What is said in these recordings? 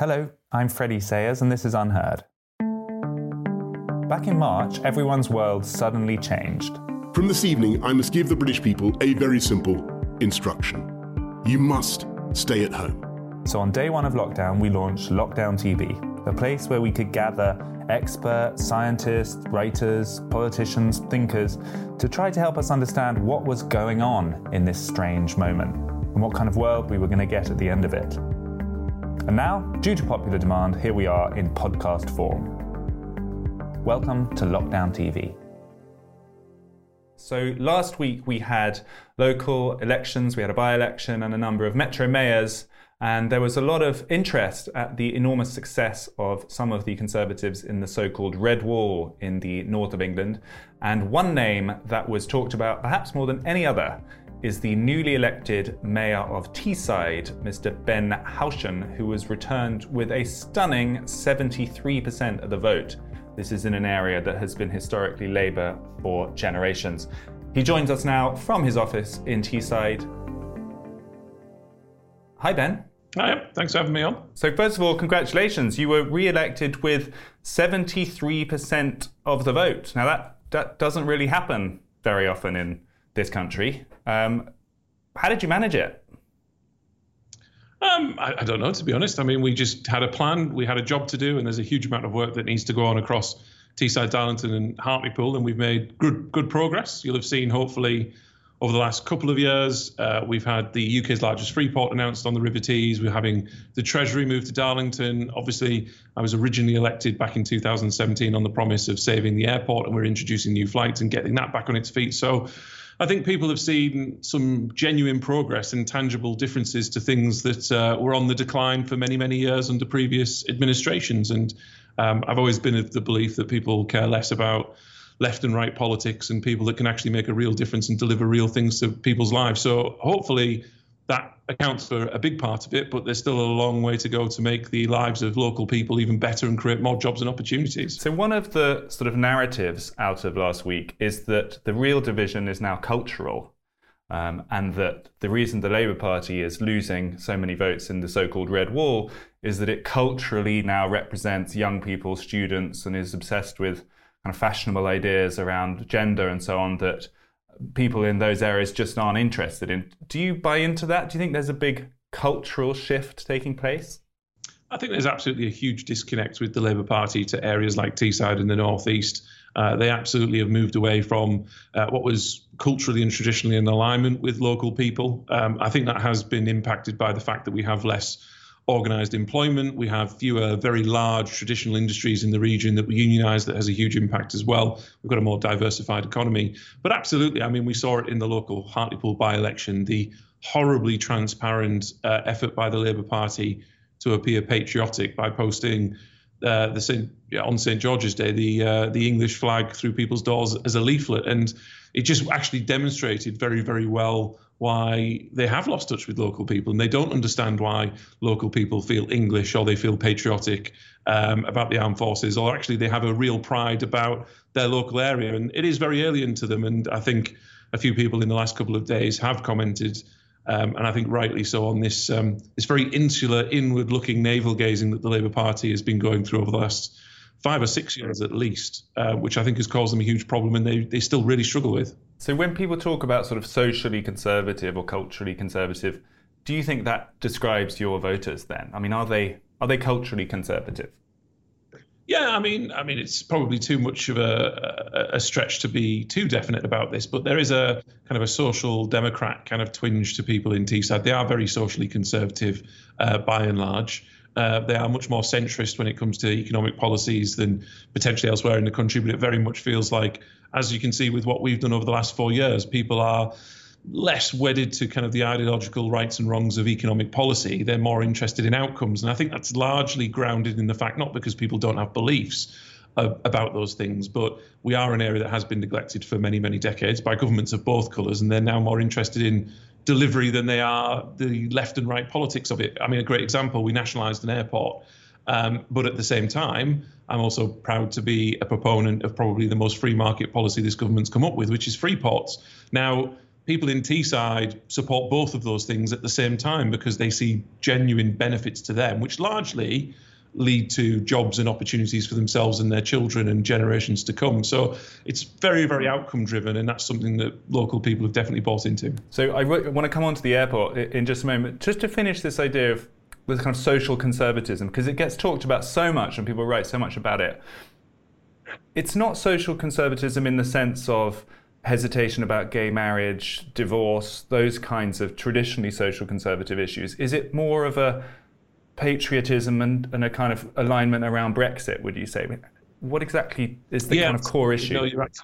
Hello, I'm Freddie Sayers, and this is Unheard. Back in March, everyone's world suddenly changed. From this evening, I must give the British people a very simple instruction. You must stay at home. So on day one of lockdown, we launched Lockdown TV, a place where we could gather experts, scientists, writers, politicians, thinkers to try to help us understand what was going on in this strange moment and what kind of world we were going to get at the end of it. And now, due to popular demand, here we are in podcast form. Welcome to Lockdown TV. So, last week we had local elections, we had a by election, and a number of metro mayors. And there was a lot of interest at the enormous success of some of the Conservatives in the so called Red Wall in the north of England. And one name that was talked about, perhaps more than any other, is the newly elected Mayor of Teesside, Mr. Ben Houchen, who was returned with a stunning 73% of the vote. This is in an area that has been historically Labour for generations. He joins us now from his office in Teesside. Hi, Ben. Hi, thanks for having me on. So, first of all, congratulations. You were re elected with 73% of the vote. Now, that, that doesn't really happen very often in this country. Um, how did you manage it? Um, I, I, don't know, to be honest. I mean, we just had a plan, we had a job to do, and there's a huge amount of work that needs to go on across Teesside, Darlington, and Hartlepool, and we've made good good progress. You'll have seen, hopefully, over the last couple of years, uh, we've had the UK's largest free port announced on the River Tees. We're having the Treasury move to Darlington. Obviously, I was originally elected back in 2017 on the promise of saving the airport, and we're introducing new flights and getting that back on its feet. So I think people have seen some genuine progress and tangible differences to things that uh, were on the decline for many, many years under previous administrations. And um, I've always been of the belief that people care less about left and right politics and people that can actually make a real difference and deliver real things to people's lives. So hopefully that accounts for a big part of it, but there's still a long way to go to make the lives of local people even better and create more jobs and opportunities. So, one of the sort of narratives out of last week is that the real division is now cultural. Um, and that the reason the Labour Party is losing so many votes in the so called Red Wall is that it culturally now represents young people, students, and is obsessed with kind of fashionable ideas around gender and so on that people in those areas just aren't interested in. Do you buy into that? Do you think there's a big cultural shift taking place? I think there's absolutely a huge disconnect with the Labour Party to areas like Teesside in the northeast. Uh, they absolutely have moved away from uh, what was culturally and traditionally in alignment with local people. Um, I think that has been impacted by the fact that we have less organised employment. We have fewer very large traditional industries in the region that we unionise that has a huge impact as well. We've got a more diversified economy. But absolutely, I mean, we saw it in the local Hartlepool by election, the horribly transparent uh, effort by the Labour Party to appear patriotic by posting uh, the Saint, yeah, on St George's Day the uh, the English flag through people's doors as a leaflet, and it just actually demonstrated very very well why they have lost touch with local people and they don't understand why local people feel English or they feel patriotic um, about the armed forces or actually they have a real pride about their local area. And it is very alien to them. And I think a few people in the last couple of days have commented. Um, and I think rightly so on this um, this very insular, inward-looking navel gazing that the Labour Party has been going through over the last five or six years at least, uh, which I think has caused them a huge problem and they, they still really struggle with. So when people talk about sort of socially conservative or culturally conservative, do you think that describes your voters then? I mean, are they are they culturally conservative? Yeah, I mean, I mean, it's probably too much of a, a, stretch to be too definite about this, but there is a kind of a social democrat kind of twinge to people in Teesside. They are very socially conservative, uh, by and large. Uh, they are much more centrist when it comes to economic policies than potentially elsewhere in the country, but it very much feels like, as you can see with what we've done over the last four years, people are less wedded to kind of the ideological rights and wrongs of economic policy. They're more interested in outcomes. And I think that's largely grounded in the fact not because people don't have beliefs uh, about those things, but we are an area that has been neglected for many, many decades by governments of both colours. And they're now more interested in delivery than they are the left and right politics of it. I mean, a great example we nationalised an airport. Um, but at the same time, I'm also proud to be a proponent of probably the most free market policy this government's come up with, which is free ports. Now, people in Teesside support both of those things at the same time because they see genuine benefits to them, which largely lead to jobs and opportunities for themselves and their children and generations to come. So it's very, very outcome driven, and that's something that local people have definitely bought into. So I want to come on to the airport in just a moment, just to finish this idea of with kind of social conservatism, because it gets talked about so much and people write so much about it. It's not social conservatism in the sense of hesitation about gay marriage, divorce, those kinds of traditionally social conservative issues? Is it more of a patriotism and, and a kind of alignment around Brexit, would you say? What exactly is the yeah, kind of core issue? No, you're right.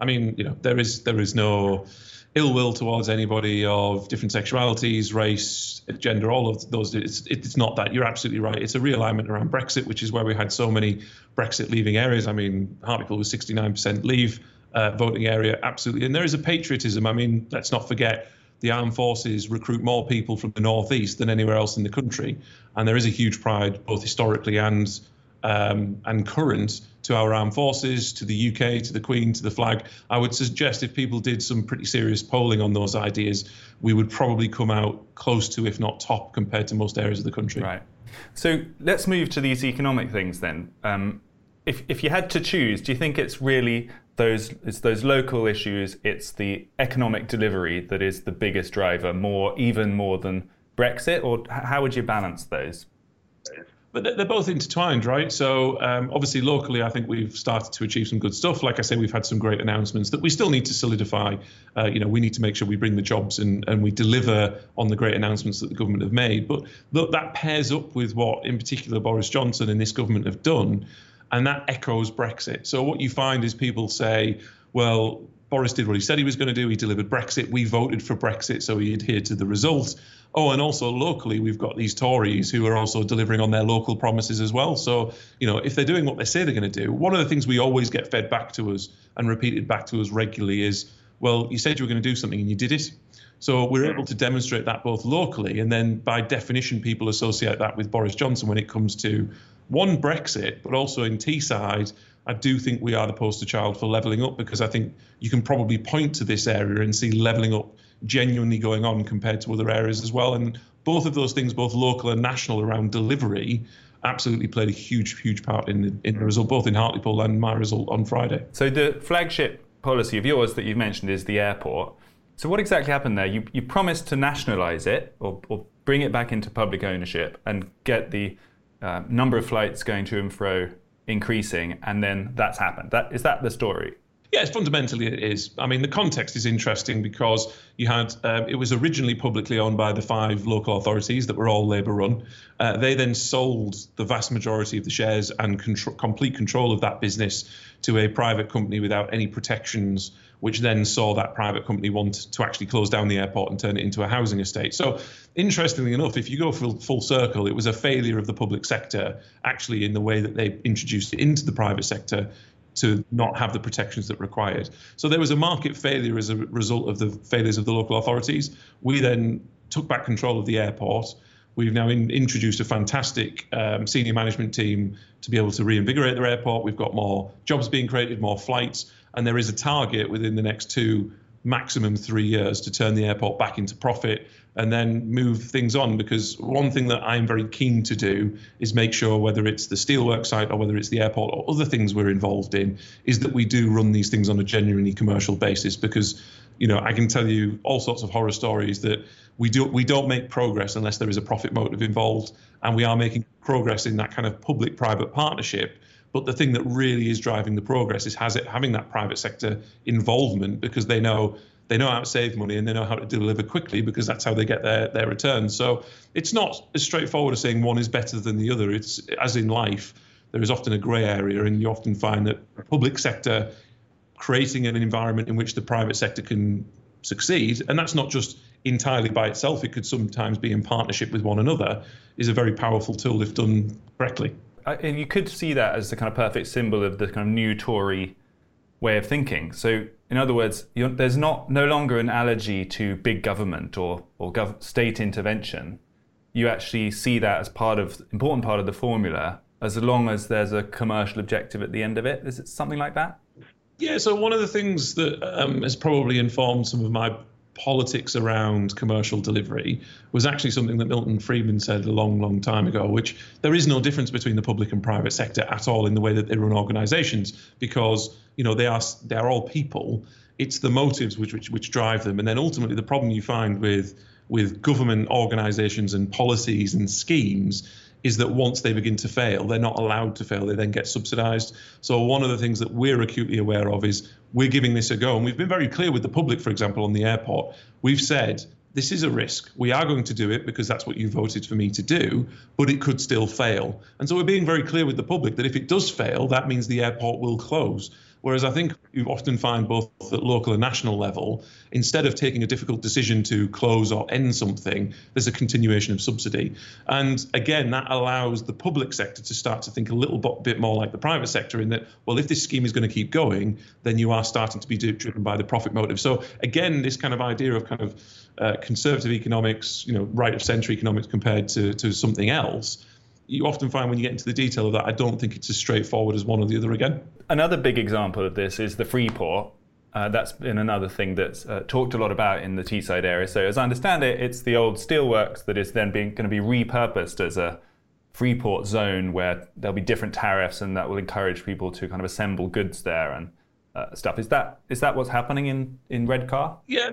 I mean, you know, there is there is no ill will towards anybody of different sexualities, race, gender, all of those. It's, it's not that. You're absolutely right. It's a realignment around Brexit, which is where we had so many Brexit leaving areas. I mean, Hartlepool was 69% leave uh, voting area, absolutely. And there is a patriotism. I mean, let's not forget the armed forces recruit more people from the northeast than anywhere else in the country, and there is a huge pride, both historically and um, and current, to our armed forces, to the UK, to the Queen, to the flag. I would suggest if people did some pretty serious polling on those ideas, we would probably come out close to, if not top, compared to most areas of the country. Right. So let's move to these economic things then. Um, if, if you had to choose, do you think it's really those it's those local issues. It's the economic delivery that is the biggest driver, more even more than Brexit. Or how would you balance those? But they're both intertwined, right? So um, obviously, locally, I think we've started to achieve some good stuff. Like I say, we've had some great announcements that we still need to solidify. Uh, you know, we need to make sure we bring the jobs and, and we deliver on the great announcements that the government have made. But that pairs up with what, in particular, Boris Johnson and this government have done and that echoes Brexit. So what you find is people say, well, Boris did what he said he was going to do. He delivered Brexit. We voted for Brexit, so he adhered to the result. Oh, and also locally, we've got these Tories who are also delivering on their local promises as well. So, you know, if they're doing what they say they're going to do, one of the things we always get fed back to us and repeated back to us regularly is, well, you said you were going to do something and you did it. So we're able to demonstrate that both locally and then by definition, people associate that with Boris Johnson when it comes to one Brexit, but also in Teesside, I do think we are the poster child for levelling up because I think you can probably point to this area and see levelling up genuinely going on compared to other areas as well. And both of those things, both local and national around delivery, absolutely played a huge, huge part in the, in the result, both in Hartlepool and my result on Friday. So the flagship policy of yours that you've mentioned is the airport. So what exactly happened there? You, you promised to nationalise it or, or bring it back into public ownership and get the uh, number of flights going to and fro increasing, and then that's happened. That is that the story? Yes, fundamentally it is. I mean, the context is interesting because you had um, it was originally publicly owned by the five local authorities that were all Labour run. Uh, they then sold the vast majority of the shares and contr- complete control of that business to a private company without any protections which then saw that private company want to actually close down the airport and turn it into a housing estate. So, interestingly enough, if you go full, full circle, it was a failure of the public sector actually in the way that they introduced it into the private sector to not have the protections that required. So there was a market failure as a result of the failures of the local authorities. We then took back control of the airport. We've now in, introduced a fantastic um, senior management team to be able to reinvigorate their airport. We've got more jobs being created, more flights, and there is a target within the next two, maximum three years to turn the airport back into profit and then move things on. Because one thing that I'm very keen to do is make sure whether it's the steelwork site or whether it's the airport or other things we're involved in, is that we do run these things on a genuinely commercial basis. Because you know, I can tell you all sorts of horror stories that we do we don't make progress unless there is a profit motive involved, and we are making progress in that kind of public-private partnership. But the thing that really is driving the progress is has it having that private sector involvement because they know they know how to save money and they know how to deliver quickly because that's how they get their their returns. So it's not as straightforward as saying one is better than the other. It's as in life, there is often a grey area, and you often find that public sector creating an environment in which the private sector can succeed, and that's not just entirely by itself. It could sometimes be in partnership with one another. Is a very powerful tool if done correctly. And you could see that as the kind of perfect symbol of the kind of new Tory way of thinking. So, in other words, there's not no longer an allergy to big government or or gov- state intervention. You actually see that as part of important part of the formula, as long as there's a commercial objective at the end of it. Is it something like that? Yeah. So one of the things that um, has probably informed some of my politics around commercial delivery was actually something that Milton Friedman said a long, long time ago, which there is no difference between the public and private sector at all in the way that they run organizations because, you know, they are they are all people. It's the motives which, which which drive them. And then ultimately the problem you find with with government organizations and policies and schemes is that once they begin to fail, they're not allowed to fail. They then get subsidized. So one of the things that we're acutely aware of is we're giving this a go. And we've been very clear with the public, for example, on the airport. We've said this is a risk. We are going to do it because that's what you voted for me to do, but it could still fail. And so we're being very clear with the public that if it does fail, that means the airport will close. Whereas I think you often find both at local and national level, instead of taking a difficult decision to close or end something, there's a continuation of subsidy. And again, that allows the public sector to start to think a little bit more like the private sector in that, well, if this scheme is going to keep going, then you are starting to be driven by the profit motive. So again, this kind of idea of kind of uh, conservative economics, you know, right of centre economics compared to, to something else you often find when you get into the detail of that, I don't think it's as straightforward as one or the other again. Another big example of this is the Freeport. Uh, that's been another thing that's uh, talked a lot about in the Teesside area. So, as I understand it, it's the old steelworks that is then being going to be repurposed as a Freeport zone where there'll be different tariffs, and that will encourage people to kind of assemble goods there and uh, stuff. Is that is that what's happening in in Redcar? Yeah,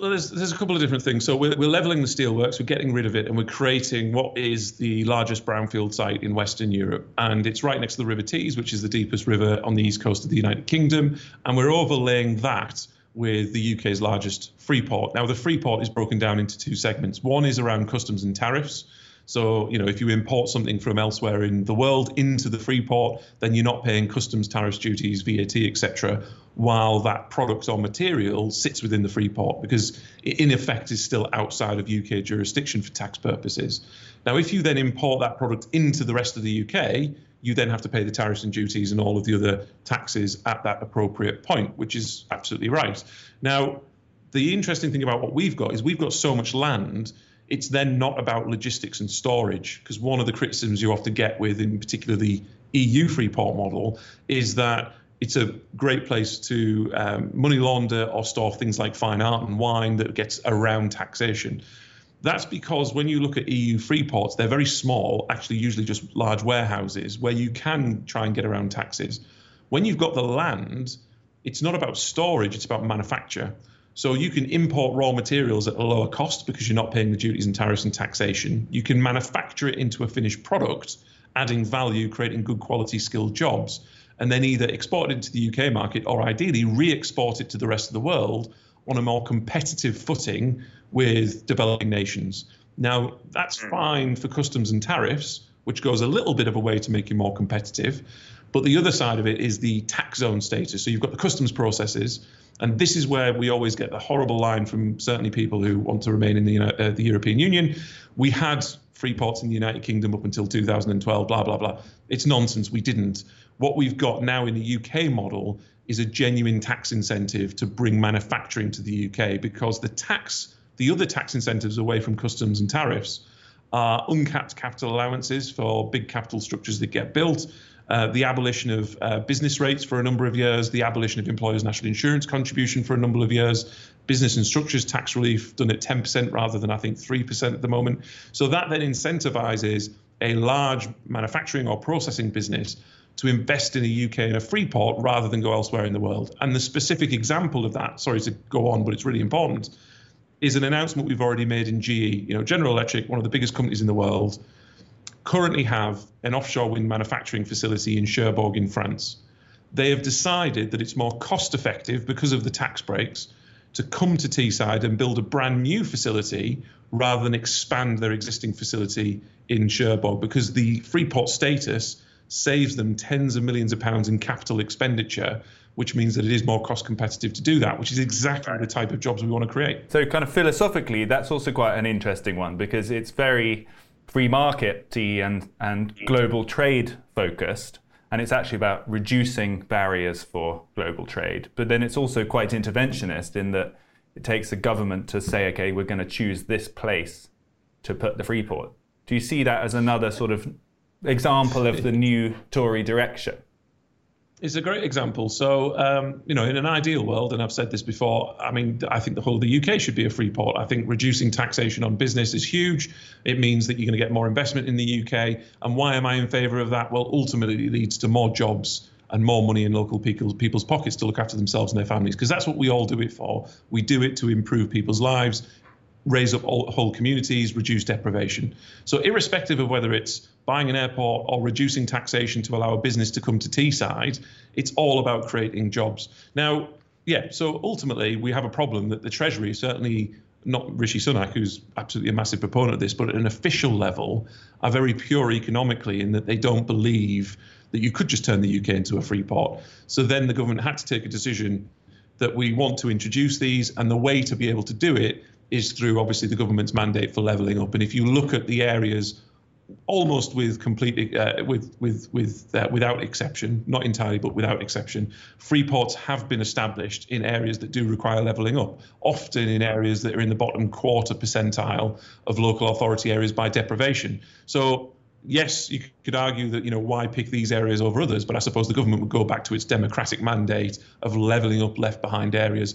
well, there's, there's a couple of different things. So we're, we're leveling the steelworks, we're getting rid of it, and we're creating what is the largest brownfield site in Western Europe. And it's right next to the River Tees, which is the deepest river on the east coast of the United Kingdom. And we're overlaying that with the UK's largest free port. Now, the free port is broken down into two segments. One is around customs and tariffs. So, you know, if you import something from elsewhere in the world into the free port, then you're not paying customs, tariffs, duties, VAT, etc while that product or material sits within the free port because it in effect is still outside of UK jurisdiction for tax purposes. Now, if you then import that product into the rest of the UK, you then have to pay the tariffs and duties and all of the other taxes at that appropriate point, which is absolutely right. Now, the interesting thing about what we've got is we've got so much land it's then not about logistics and storage because one of the criticisms you often get with in particular the EU free port model is that it's a great place to um, money launder or store things like fine art and wine that gets around taxation. That's because when you look at EU free ports, they're very small, actually, usually just large warehouses where you can try and get around taxes. When you've got the land, it's not about storage, it's about manufacture. So you can import raw materials at a lower cost because you're not paying the duties and tariffs and taxation. You can manufacture it into a finished product, adding value, creating good quality skilled jobs and then either export it into the UK market or ideally re export it to the rest of the world on a more competitive footing with developing nations. Now, that's hmm. fine for customs and tariffs, which goes a little bit of a way to make you more competitive. But the other side of it is the tax zone status. So you've got the customs processes, and this is where we always get the horrible line from certainly people who want to remain in the, uh, the European Union. We had free ports in the United Kingdom up until 2012, blah, blah, blah. It's nonsense. We didn't. What we've got now in the UK model is a genuine tax incentive to bring manufacturing to the UK because the tax, the other tax incentives away from customs and tariffs are uncapped capital allowances for big capital structures that get built, uh, the abolition of uh, business rates for a number of years, the abolition of employers' national insurance contribution for a number of years, business and structures tax relief done at 10% rather than I think 3% at the moment. So that then incentivizes a large manufacturing or processing business to invest in the UK in a free port rather than go elsewhere in the world. And the specific example of that, sorry to go on, but it's really important, is an announcement we've already made in GE. You know, General Electric, one of the biggest companies in the world, currently have an offshore wind manufacturing facility in Cherbourg in France. They have decided that it's more cost effective because of the tax breaks to come to Teesside and build a brand new facility rather than expand their existing facility in Cherbourg because the Freeport status saves them tens of millions of pounds in capital expenditure which means that it is more cost competitive to do that, which is exactly the type of jobs we want to create. So, kind of philosophically, that's also quite an interesting one because it's very free market and, and global trade focused. And it's actually about reducing barriers for global trade. But then it's also quite interventionist in that it takes a government to say, okay, we're going to choose this place to put the Freeport. Do you see that as another sort of example of the new Tory direction? It's a great example. So, um, you know, in an ideal world, and I've said this before, I mean, I think the whole of the UK should be a free port. I think reducing taxation on business is huge. It means that you're going to get more investment in the UK. And why am I in favour of that? Well, ultimately, it leads to more jobs and more money in local people's, people's pockets to look after themselves and their families, because that's what we all do it for. We do it to improve people's lives, raise up whole communities, reduce deprivation. So, irrespective of whether it's buying an airport or reducing taxation to allow a business to come to Teesside, it's all about creating jobs. Now, yeah, so ultimately we have a problem that the Treasury, certainly not Rishi Sunak, who's absolutely a massive proponent of this, but at an official level, are very pure economically in that they don't believe that you could just turn the UK into a free port. So then the government had to take a decision that we want to introduce these, and the way to be able to do it is through obviously the government's mandate for levelling up. And if you look at the areas almost with complete uh, with with with uh, without exception, not entirely, but without exception, free ports have been established in areas that do require levelling up. Often in areas that are in the bottom quarter percentile of local authority areas by deprivation. So. Yes, you could argue that you know why pick these areas over others, but I suppose the government would go back to its democratic mandate of levelling up left behind areas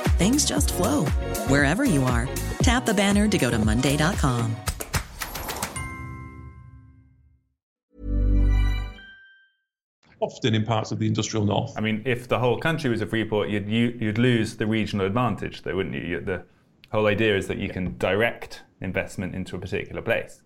things just flow wherever you are. Tap the banner to go to Monday.com. Often in parts of the industrial north. I mean, if the whole country was a free port, you'd, you'd lose the regional advantage, though, wouldn't you? The whole idea is that you can direct investment into a particular place.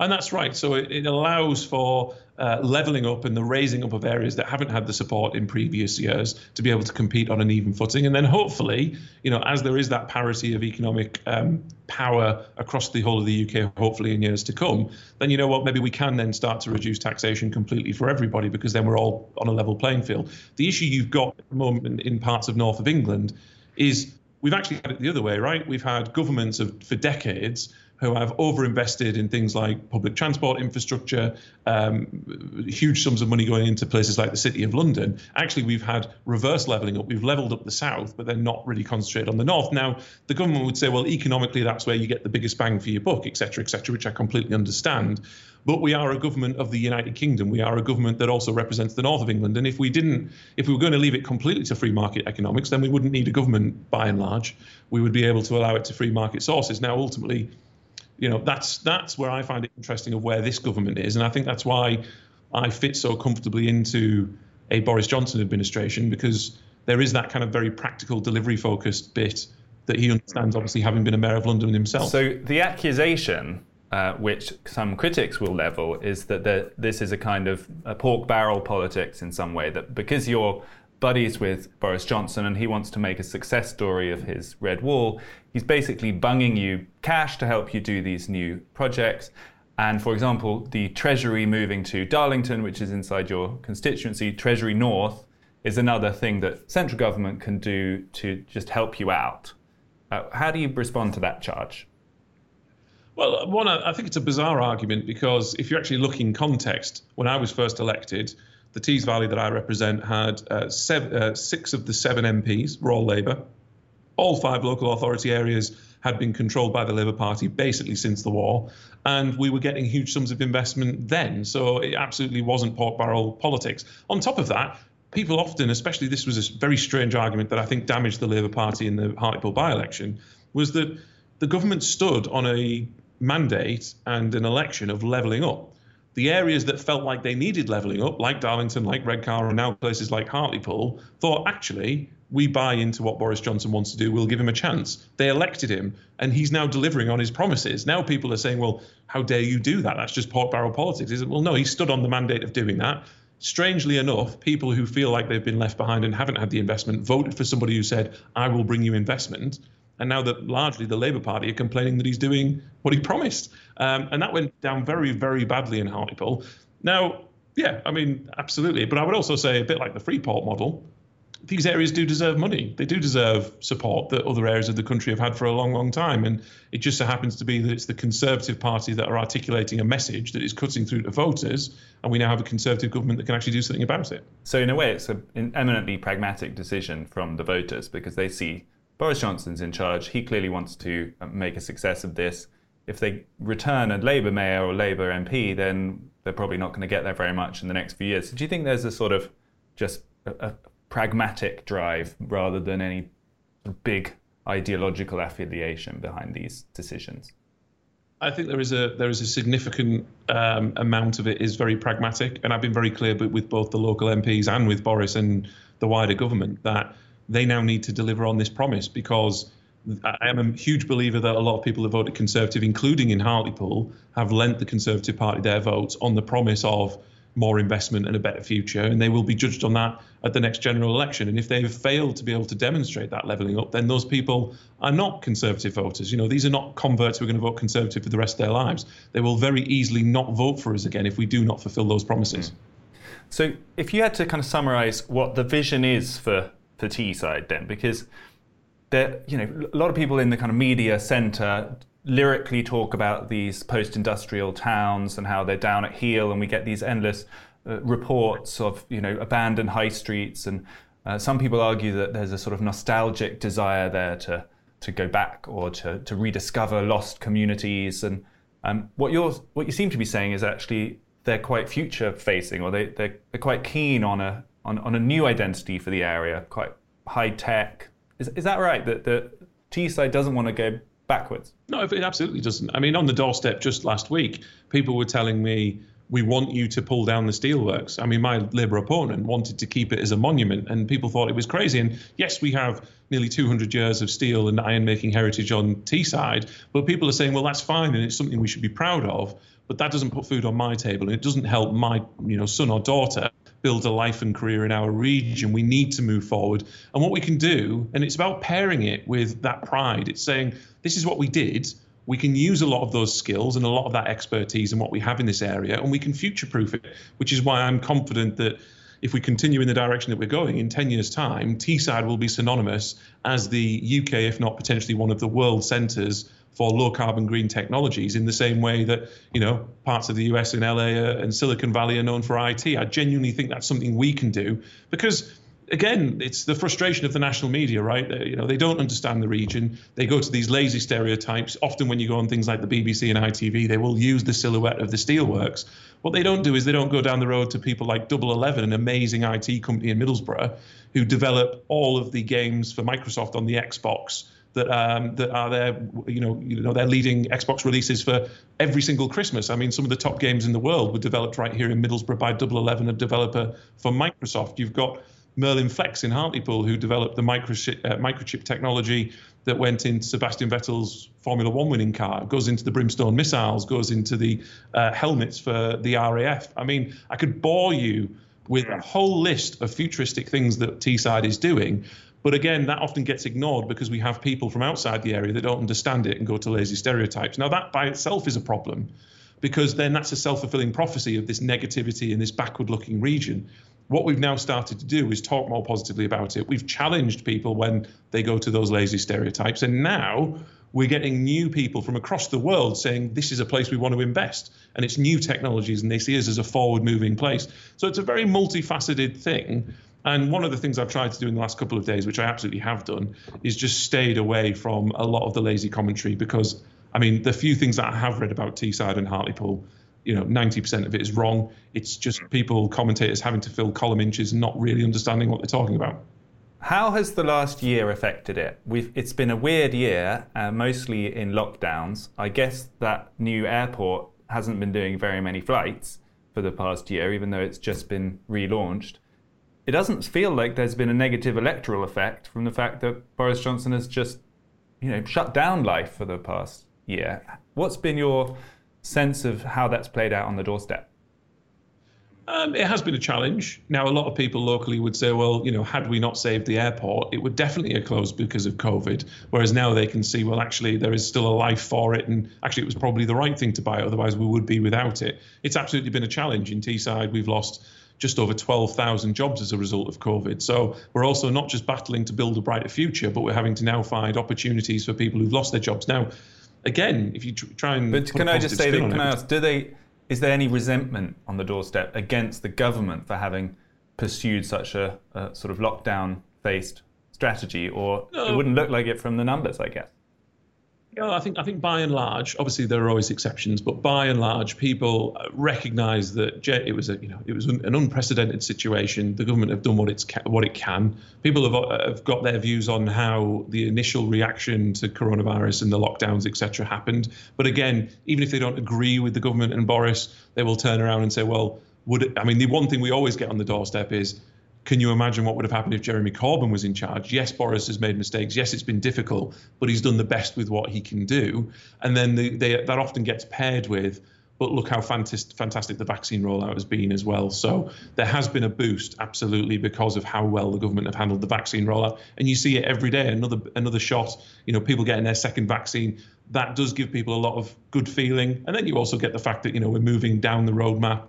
And that's right. So it, it allows for uh, leveling up and the raising up of areas that haven't had the support in previous years to be able to compete on an even footing. And then hopefully, you know, as there is that parity of economic um, power across the whole of the UK, hopefully in years to come, then you know what, maybe we can then start to reduce taxation completely for everybody because then we're all on a level playing field. The issue you've got at the moment in parts of north of England is we've actually had it the other way, right? We've had governments of, for decades who have overinvested in things like public transport infrastructure, um, huge sums of money going into places like the City of London. Actually, we've had reverse levelling up. We've levelled up the south, but then not really concentrated on the north. Now, the government would say, well, economically, that's where you get the biggest bang for your buck, et cetera, et cetera, which I completely understand. But we are a government of the United Kingdom. We are a government that also represents the north of England. And if we didn't, if we were going to leave it completely to free market economics, then we wouldn't need a government by and large. We would be able to allow it to free market sources. Now, ultimately, you know, that's that's where I find it interesting of where this government is, and I think that's why I fit so comfortably into a Boris Johnson administration because there is that kind of very practical delivery focused bit that he understands, obviously having been a mayor of London himself. So the accusation uh, which some critics will level, is that the, this is a kind of a pork barrel politics in some way. That because you're buddies with Boris Johnson and he wants to make a success story of his Red Wall, he's basically bunging you cash to help you do these new projects. And for example, the Treasury moving to Darlington, which is inside your constituency, Treasury North, is another thing that central government can do to just help you out. Uh, how do you respond to that charge? Well, one, I think it's a bizarre argument because if you actually look in context, when I was first elected, the Tees Valley that I represent had uh, seven, uh, six of the seven MPs were all Labour. All five local authority areas had been controlled by the Labour Party basically since the war, and we were getting huge sums of investment then. So it absolutely wasn't pork barrel politics. On top of that, people often, especially this was a very strange argument that I think damaged the Labour Party in the Hartlepool by-election, was that the government stood on a mandate and an election of levelling up. The areas that felt like they needed levelling up, like Darlington, like Redcar, and now places like Hartlepool, thought actually we buy into what Boris Johnson wants to do. We'll give him a chance. They elected him, and he's now delivering on his promises. Now people are saying, well, how dare you do that? That's just pork barrel politics. Is it? Well, no, he stood on the mandate of doing that. Strangely enough, people who feel like they've been left behind and haven't had the investment voted for somebody who said, I will bring you investment. And now that largely the Labour Party are complaining that he's doing what he promised. Um, and that went down very, very badly in Hartlepool. Now, yeah, I mean, absolutely. But I would also say, a bit like the Freeport model, these areas do deserve money. They do deserve support that other areas of the country have had for a long, long time. And it just so happens to be that it's the Conservative Party that are articulating a message that is cutting through to voters. And we now have a Conservative government that can actually do something about it. So, in a way, it's an eminently pragmatic decision from the voters because they see Boris Johnson's in charge. He clearly wants to uh, make a success of this. If they return a Labour mayor or Labour MP, then they're probably not going to get there very much in the next few years. So do you think there's a sort of just a, a pragmatic drive rather than any big ideological affiliation behind these decisions? I think there is a there is a significant um, amount of it is very pragmatic, and I've been very clear with both the local MPs and with Boris and the wider government that they now need to deliver on this promise because I am a huge believer that a lot of people who voted Conservative, including in Hartlepool, have lent the Conservative Party their votes on the promise of more investment and a better future, and they will be judged on that at the next general election. And if they've failed to be able to demonstrate that levelling up, then those people are not Conservative voters. You know, these are not converts who are going to vote Conservative for the rest of their lives. They will very easily not vote for us again if we do not fulfil those promises. So, if you had to kind of summarise what the vision is for for Teesside then, because there, you know, a lot of people in the kind of media centre lyrically talk about these post-industrial towns and how they're down at heel, and we get these endless uh, reports of you know abandoned high streets, and uh, some people argue that there's a sort of nostalgic desire there to to go back or to to rediscover lost communities, and um, what you're what you seem to be saying is actually they're quite future facing, or they they're, they're quite keen on a on, on a new identity for the area, quite high tech. Is, is that right? That the Teesside doesn't want to go backwards? No, it absolutely doesn't. I mean, on the doorstep just last week, people were telling me we want you to pull down the steelworks. I mean, my Labour opponent wanted to keep it as a monument, and people thought it was crazy. And yes, we have nearly 200 years of steel and iron making heritage on Teesside, but people are saying, well, that's fine, and it's something we should be proud of. But that doesn't put food on my table, and it doesn't help my, you know, son or daughter build a life and career in our region. We need to move forward. And what we can do, and it's about pairing it with that pride. It's saying, this is what we did. We can use a lot of those skills and a lot of that expertise and what we have in this area, and we can future proof it, which is why I'm confident that if we continue in the direction that we're going, in 10 years' time, Teesside will be synonymous as the UK, if not potentially one of the world centres for low carbon green technologies in the same way that you know parts of the US and LA and Silicon Valley are known for IT. I genuinely think that's something we can do because again, it's the frustration of the national media, right? You know, they don't understand the region. They go to these lazy stereotypes. Often, when you go on things like the BBC and ITV, they will use the silhouette of the steelworks. What they don't do is they don't go down the road to people like Double Eleven, an amazing IT company in Middlesbrough, who develop all of the games for Microsoft on the Xbox that um, that are there. You know, you know, they're leading Xbox releases for every single Christmas. I mean, some of the top games in the world were developed right here in Middlesbrough by Double Eleven, a developer for Microsoft. You've got Merlin Flex in Hartlepool, who developed the microchip, uh, microchip technology that went into Sebastian Vettel's Formula One winning car, goes into the Brimstone missiles, goes into the uh, helmets for the RAF. I mean, I could bore you with a whole list of futuristic things that Teesside is doing. But again, that often gets ignored because we have people from outside the area that don't understand it and go to lazy stereotypes. Now, that by itself is a problem because then that's a self fulfilling prophecy of this negativity in this backward looking region what we've now started to do is talk more positively about it. We've challenged people when they go to those lazy stereotypes. And now we're getting new people from across the world saying this is a place we want to invest and it's new technologies and they see us as a forward moving place. So it's a very multifaceted thing. And one of the things I've tried to do in the last couple of days, which I absolutely have done, is just stayed away from a lot of the lazy commentary because, I mean, the few things that I have read about Teesside and Hartlepool you know 90% of it is wrong. It's just people commentators having to fill column inches and not really understanding what they're talking about. How has the last year affected it? We've, it's been a weird year uh, mostly in lockdowns. I guess that new airport hasn't been doing very many flights for the past year even though it's just been relaunched it doesn't feel like there's been a negative electoral effect from the fact that boris johnson has just you know shut down life for the past year what's been your sense of how that's played out on the doorstep? Um, it has been a challenge. Now, a lot of people locally would say, well, you know, had we not saved the airport, it would definitely have closed because of COVID. Whereas now they can see, well, actually, there is still a life for it. And actually, it was probably the right thing to buy it. Otherwise, we would be without it. It's absolutely been a challenge. In Teesside, we've lost just over 12,000 jobs as a result of COVID. So we're also not just battling to build a brighter future, but we're having to now find opportunities for people who've lost their jobs. Now, again, if you try and but can I just say that? Can I ask? Do they? Is there any resentment on the doorstep against the government for having pursued such a, a sort of lockdown-based strategy, or no. it wouldn't look like it from the numbers, I guess? Yeah, I think I think by and large, obviously there are always exceptions, but by and large, people uh, recognise that it was a you know it was an unprecedented situation. The government have done what it's what it can. People have uh, have got their views on how the initial reaction to coronavirus and the lockdowns, etc., happened. But again, even if they don't agree with the government and Boris, they will turn around and say, well, would it, I mean the one thing we always get on the doorstep is can you imagine what would have happened if Jeremy Corbyn was in charge? Yes, Boris has made mistakes. Yes, it's been difficult, but he's done the best with what he can do. And then the, they, that often gets paired with, but look how fantastic, fantastic the vaccine rollout has been as well. So there has been a boost, absolutely, because of how well the government have handled the vaccine rollout. And you see it every day. Another another shot. You know, people getting their second vaccine. That does give people a lot of good feeling. And then you also get the fact that you know we're moving down the roadmap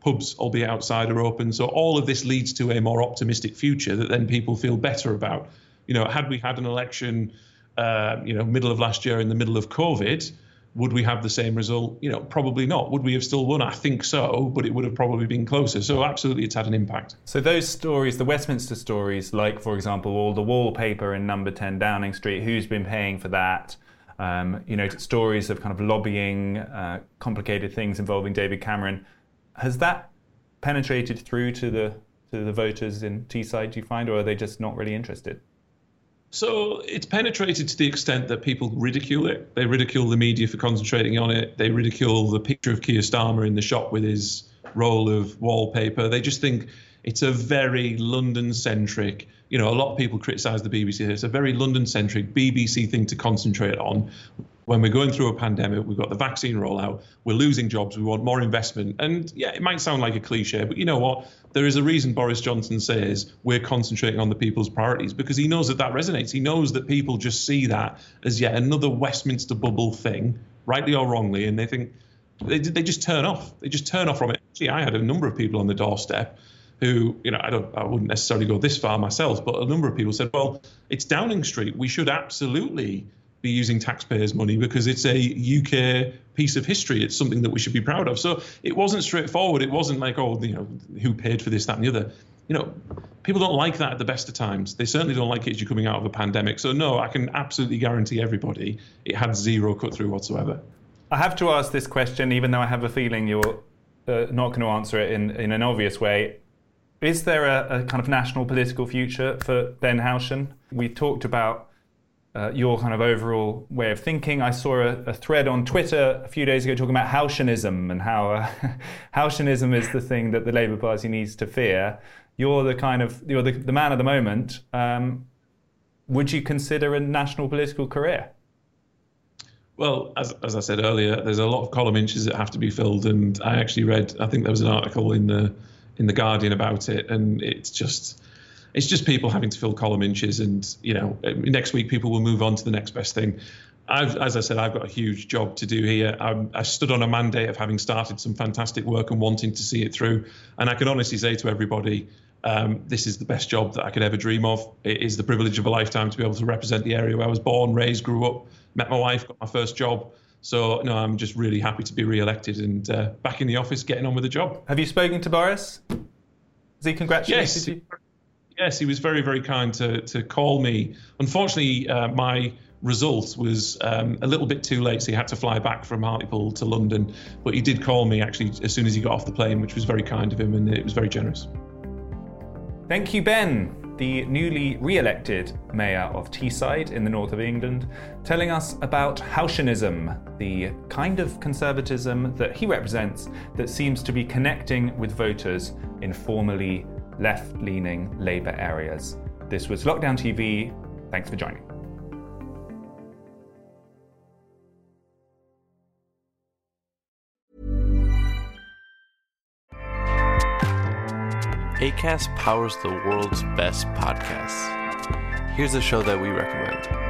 pubs, albeit outside, are open. So all of this leads to a more optimistic future that then people feel better about. You know, had we had an election, uh, you know, middle of last year in the middle of COVID, would we have the same result? You know, probably not. Would we have still won? I think so, but it would have probably been closer. So absolutely, it's had an impact. So those stories, the Westminster stories, like for example, all the wallpaper in Number Ten Downing Street, who's been paying for that? Um, you know, stories of kind of lobbying, uh, complicated things involving David Cameron has that penetrated through to the to the voters in Teesside? Do you find, or are they just not really interested? So it's penetrated to the extent that people ridicule it. They ridicule the media for concentrating on it. They ridicule the picture of Keir Starmer in the shop with his roll of wallpaper. They just think it's a very London centric, you know, a lot of people criticize the BBC. It's a very London centric BBC thing to concentrate on when we're going through a pandemic, we've got the vaccine rollout, we're losing jobs, we want more investment. And yeah, it might sound like a cliche, but you know what? There is a reason Boris Johnson says we're concentrating on the people's priorities because he knows that that resonates. He knows that people just see that as yet another Westminster bubble thing, rightly or wrongly, and they think they, they just turn off. They just turn off from it. Actually, I had a number of people on the doorstep who, you know, I don't, I wouldn't necessarily go this far myself, but a number of people said, well, it's Downing Street. We should absolutely be using taxpayers' money because it's a UK piece of history. It's something that we should be proud of. So it wasn't straightforward. It wasn't like, oh, you know, who paid for this, that, and the other. You know, people don't like that at the best of times. They certainly don't like it as you're coming out of a pandemic. So no, I can absolutely guarantee everybody it had zero cut through whatsoever. I have to ask this question, even though I have a feeling you're uh, not going to answer it in, in an obvious way. Is there a, a kind of national political future for Ben Houchen? We talked about uh, your kind of overall way of thinking. I saw a, a, thread on Twitter a few days ago talking about Houchenism and how uh, is the thing that the Labour Party needs to fear. You're the kind of you're the, the man of the moment. Um, would you consider a national political career? Well, as, as I said earlier, there's a lot of column inches that have to be filled, and I actually read. I think there was an article in the in the Guardian about it, and it's just it's just people having to fill column inches, and you know, next week people will move on to the next best thing. I've, as I said, I've got a huge job to do here. I'm, I stood on a mandate of having started some fantastic work and wanting to see it through. And I can honestly say to everybody, um, this is the best job that I could ever dream of. It is the privilege of a lifetime to be able to represent the area where I was born, raised, grew up, met my wife, got my first job. So no, I'm just really happy to be re-elected and uh, back in the office, getting on with the job. Have you spoken to Boris? Has he congratulated yes. you? Yes, he was very, very kind to to call me. Unfortunately, uh, my result was um, a little bit too late, so he had to fly back from Hartlepool to London. But he did call me actually as soon as he got off the plane, which was very kind of him, and it was very generous. Thank you, Ben the newly re elected Mayor of Teesside in the north of England, telling us about Houchenism, the kind of conservatism that he represents that seems to be connecting with voters in formerly left leaning Labour areas. This was Lockdown TV. Thanks for joining. ACAST powers the world's best podcasts. Here's a show that we recommend.